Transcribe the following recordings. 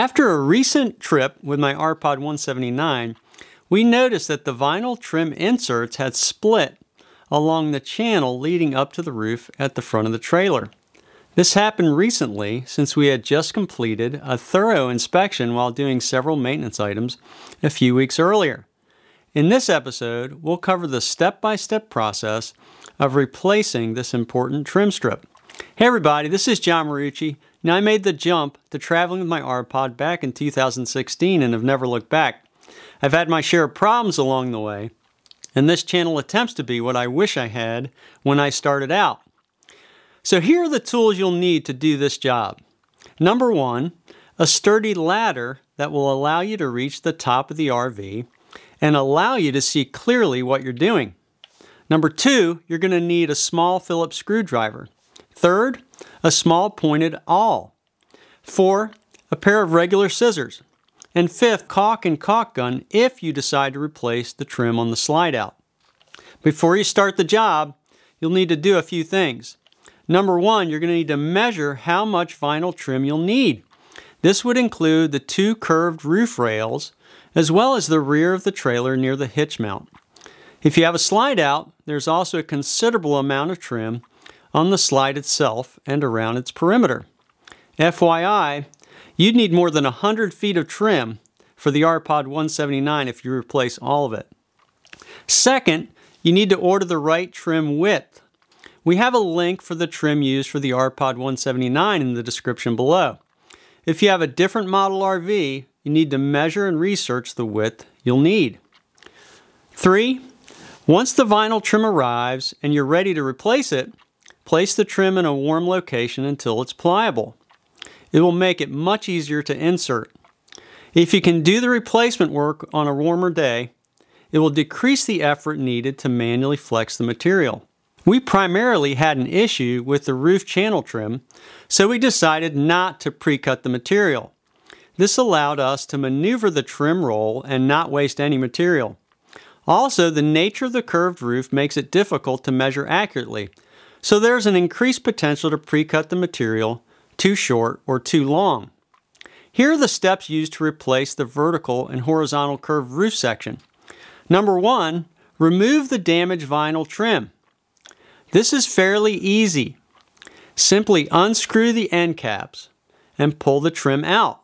After a recent trip with my R-Pod 179, we noticed that the vinyl trim inserts had split along the channel leading up to the roof at the front of the trailer. This happened recently since we had just completed a thorough inspection while doing several maintenance items a few weeks earlier. In this episode, we'll cover the step by step process of replacing this important trim strip. Hey everybody, this is John Marucci. Now I made the jump to traveling with my R-Pod back in 2016 and have never looked back. I've had my share of problems along the way, and this channel attempts to be what I wish I had when I started out. So here are the tools you'll need to do this job. Number one, a sturdy ladder that will allow you to reach the top of the RV and allow you to see clearly what you're doing. Number two, you're going to need a small Phillips screwdriver. Third, a small pointed awl. Four, a pair of regular scissors. And fifth, caulk and caulk gun if you decide to replace the trim on the slide out. Before you start the job, you'll need to do a few things. Number one, you're going to need to measure how much vinyl trim you'll need. This would include the two curved roof rails as well as the rear of the trailer near the hitch mount. If you have a slide out, there's also a considerable amount of trim on the slide itself and around its perimeter. FYI, you'd need more than 100 feet of trim for the R-Pod 179 if you replace all of it. Second, you need to order the right trim width. We have a link for the trim used for the R-Pod 179 in the description below. If you have a different model RV, you need to measure and research the width you'll need. Three, once the vinyl trim arrives and you're ready to replace it, place the trim in a warm location until it's pliable. It will make it much easier to insert. If you can do the replacement work on a warmer day, it will decrease the effort needed to manually flex the material. We primarily had an issue with the roof channel trim, so we decided not to pre-cut the material. This allowed us to maneuver the trim roll and not waste any material. Also, the nature of the curved roof makes it difficult to measure accurately, so there's an increased potential to pre-cut the material too short or too long. Here are the steps used to replace the vertical and horizontal curved roof section. Number one, remove the damaged vinyl trim. This is fairly easy. Simply unscrew the end caps and pull the trim out.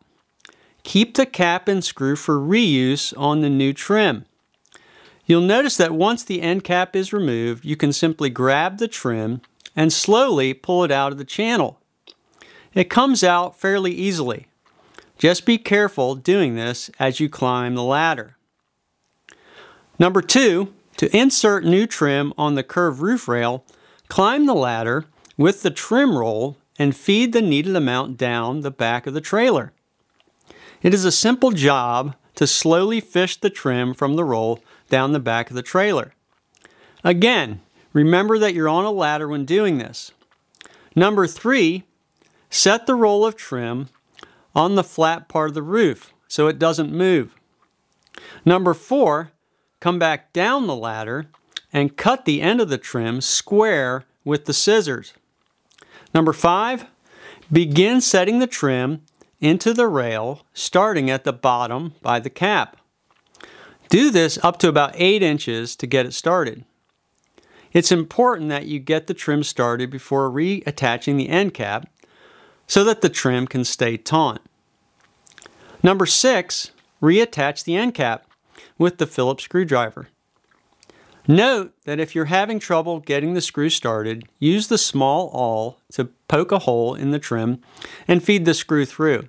Keep the cap and screw for reuse on the new trim. You'll notice that once the end cap is removed, you can simply grab the trim and slowly pull it out of the channel. It comes out fairly easily. Just be careful doing this as you climb the ladder. Number two, to insert new trim on the curved roof rail, climb the ladder with the trim roll and feed the needed amount down the back of the trailer. It is a simple job to slowly fish the trim from the roll down the back of the trailer. Again, remember that you're on a ladder when doing this. Number three, set the roll of trim on the flat part of the roof so it doesn't move. Number four, come back down the ladder and cut the end of the trim square with the scissors. Number five, begin setting the trim into the rail starting at the bottom by the cap. Do this up to about 8 inches to get it started. It's important that you get the trim started before reattaching the end cap so that the trim can stay taut. Number 6, reattach the end cap with the Phillips screwdriver. Note that if you're having trouble getting the screw started, use the small awl to poke a hole in the trim and feed the screw through.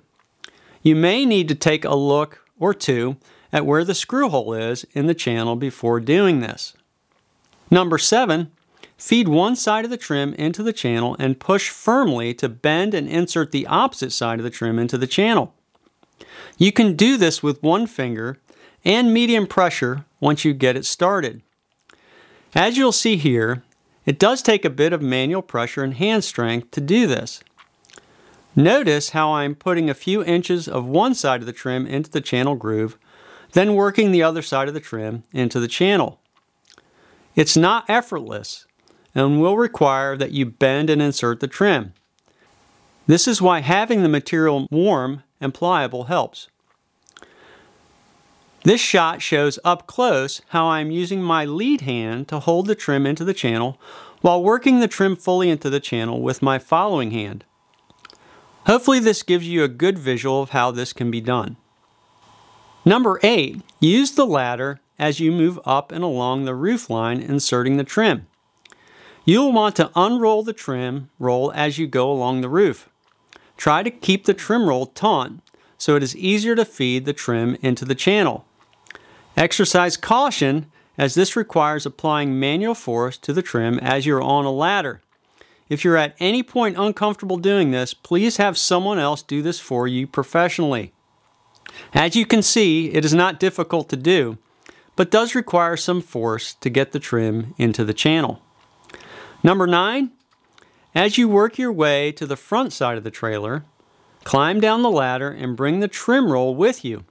You may need to take a look or two at where the screw hole is in the channel before doing this. Number 7. Feed one side of the trim into the channel and push firmly to bend and insert the opposite side of the trim into the channel. You can do this with one finger and medium pressure once you get it started. As you'll see here, it does take a bit of manual pressure and hand strength to do this. Notice how I'm putting a few inches of one side of the trim into the channel groove, then working the other side of the trim into the channel. It's not effortless and will require that you bend and insert the trim. This is why having the material warm and pliable helps. This shot shows up close how I am using my lead hand to hold the trim into the channel while working the trim fully into the channel with my following hand. Hopefully this gives you a good visual of how this can be done. Number 8. Use the ladder as you move up and along the roof line inserting the trim. You will want to unroll the trim roll as you go along the roof. Try to keep the trim roll taut so it is easier to feed the trim into the channel. Exercise caution as this requires applying manual force to the trim as you're on a ladder. If you're at any point uncomfortable doing this, please have someone else do this for you professionally. As you can see, it is not difficult to do, but does require some force to get the trim into the channel. Number 9. As you work your way to the front side of the trailer, climb down the ladder and bring the trim roll with you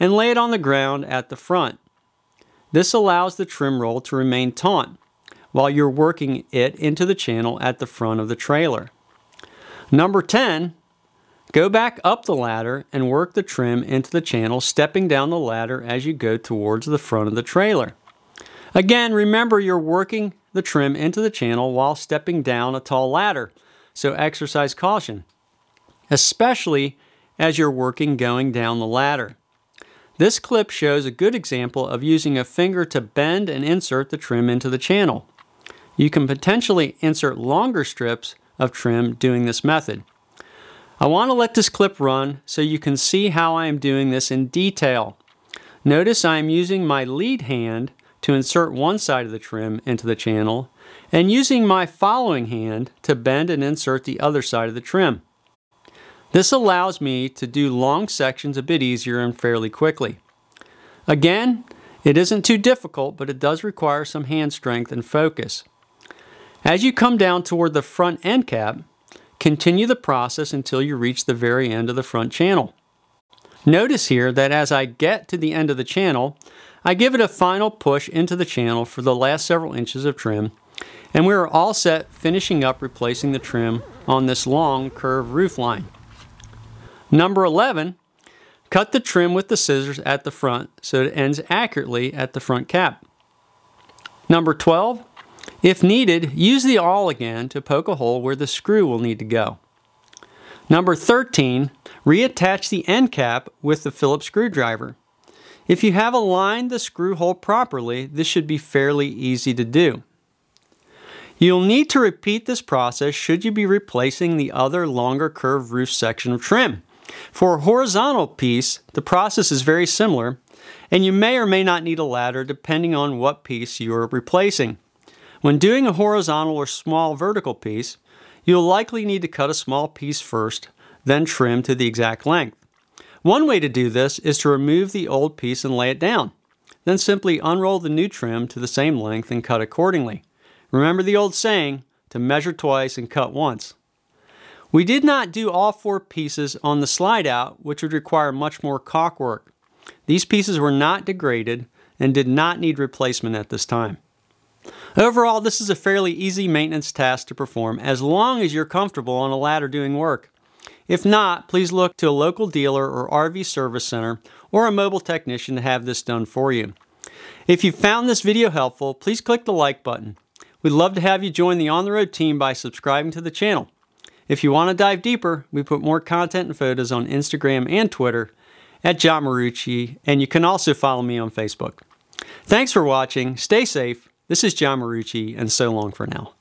and lay it on the ground at the front. This allows the trim roll to remain taut while you're working it into the channel at the front of the trailer. Number 10, go back up the ladder and work the trim into the channel, stepping down the ladder as you go towards the front of the trailer. Again, remember you're working the trim into the channel while stepping down a tall ladder, so exercise caution, especially as you're working going down the ladder. This clip shows a good example of using a finger to bend and insert the trim into the channel. You can potentially insert longer strips of trim doing this method. I want to let this clip run so you can see how I am doing this in detail. Notice I am using my lead hand to insert one side of the trim into the channel and using my following hand to bend and insert the other side of the trim. This allows me to do long sections a bit easier and fairly quickly. Again, it isn't too difficult, but it does require some hand strength and focus. As you come down toward the front end cap, continue the process until you reach the very end of the front channel. Notice here that as I get to the end of the channel, I give it a final push into the channel for the last several inches of trim, and we are all set finishing up replacing the trim on this long curved roof line. Number 11, cut the trim with the scissors at the front so it ends accurately at the front cap. Number 12, if needed, use the awl again to poke a hole where the screw will need to go. Number 13, reattach the end cap with the Phillips screwdriver. If you have aligned the screw hole properly, this should be fairly easy to do. You'll need to repeat this process should you be replacing the other longer curved roof section of trim. For a horizontal piece, the process is very similar, and you may or may not need a ladder depending on what piece you are replacing. When doing a horizontal or small vertical piece, you'll likely need to cut a small piece first, then trim to the exact length. One way to do this is to remove the old piece and lay it down. Then simply unroll the new trim to the same length and cut accordingly. Remember the old saying, to measure twice and cut once. We did not do all four pieces on the slide out, which would require much more caulk work. These pieces were not degraded and did not need replacement at this time. Overall, this is a fairly easy maintenance task to perform as long as you're comfortable on a ladder doing work. If not, please look to a local dealer or RV service center or a mobile technician to have this done for you. If you found this video helpful, please click the like button. We'd love to have you join the On the Road team by subscribing to the channel. If you want to dive deeper, we put more content and photos on Instagram and Twitter at John Marucci, and you can also follow me on Facebook. Thanks for watching. Stay safe. This is John Marucci, and so long for now.